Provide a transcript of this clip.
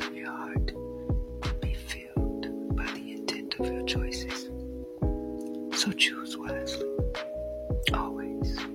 of your heart be filled by the intent of your choices. So choose wisely, always.